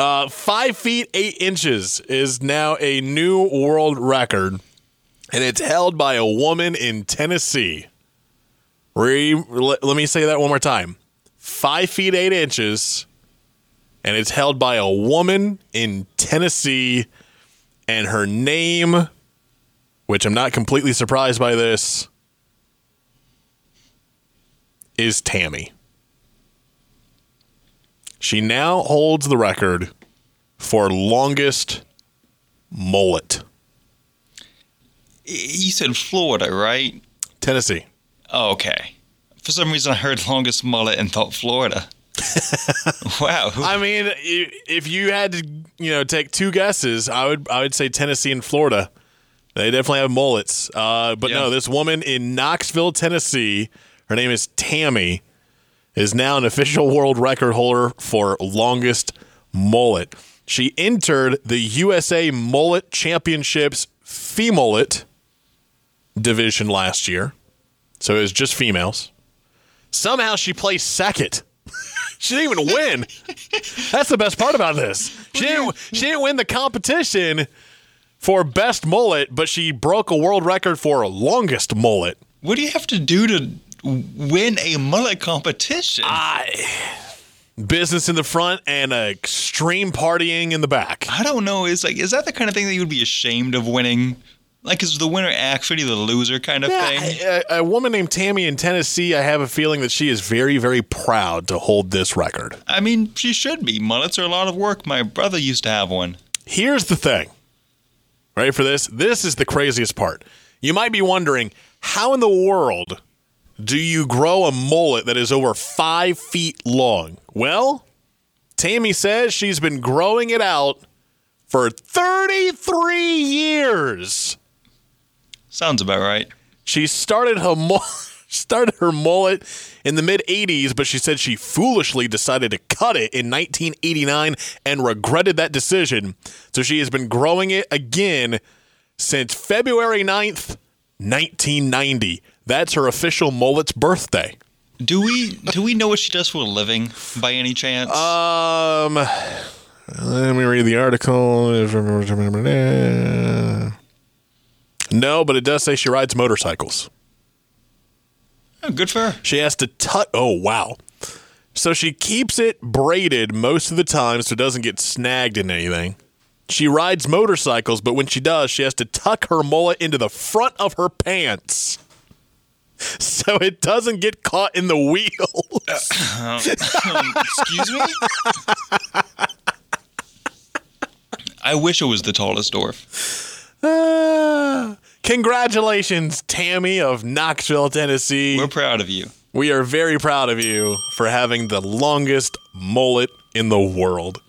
Uh, five feet eight inches is now a new world record, and it's held by a woman in Tennessee. Re- let, let me say that one more time. Five feet eight inches, and it's held by a woman in Tennessee, and her name, which I'm not completely surprised by this, is Tami. She now holds the record for longest mullet. You said Florida, right? Tennessee. Oh, okay. For some reason, I heard longest mullet and thought Florida. wow. I mean, if you had to, you know, take two guesses, I would I would say Tennessee and Florida. They definitely have mullets. Uh, but Yeah. no, this woman in Knoxville, Tennessee, her name is Tami, is now an official world record holder for longest mullet. She entered the USA Mullet Championships Femullet division last year. So it was just females. Somehow she placed second. she didn't even win. That's the best part about this. She didn't, she didn't win the competition for best mullet, but she broke a world record for longest mullet. What do you have to do to win a mullet competition? I, Business in the front and extreme partying in the back. I don't know. Is like is that the kind of thing that you would be ashamed of winning? Like is the winner actually the loser kind of thing? A, a woman named Tami in Tennessee, I have a feeling that she is very, very proud to hold this record. I mean, she should be. Mullets are a lot of work. My brother used to have one. Here's the thing. Ready for this? This is the craziest part. You might be wondering how in the world do you grow a mullet that is over five feet long? Well, Tami says she's been growing it out for 33 years. Sounds about right. She started her mu- started her mullet in the mid 80s, but she said she foolishly decided to cut it in 1989 and regretted that decision. So she has been growing it again since February 9th, 1990. That's her official mullet's birthday. Do we do we know what she does for a living by any chance? Um, let me read the article. No, but it does say she rides motorcycles. oh, good for her. She has to tuck. Oh, wow. So she keeps it braided most of the time so it doesn't get snagged in anything. She rides motorcycles, but when she does, she has to tuck her mullet into the front of her pants so it doesn't get caught in the wheels. Uh, um, um, excuse me. I wish it was the tallest dwarf. Ah. congratulations, Tami of Knoxville, Tennessee. We're proud of you. We are very proud of you for having the longest mullet in the world.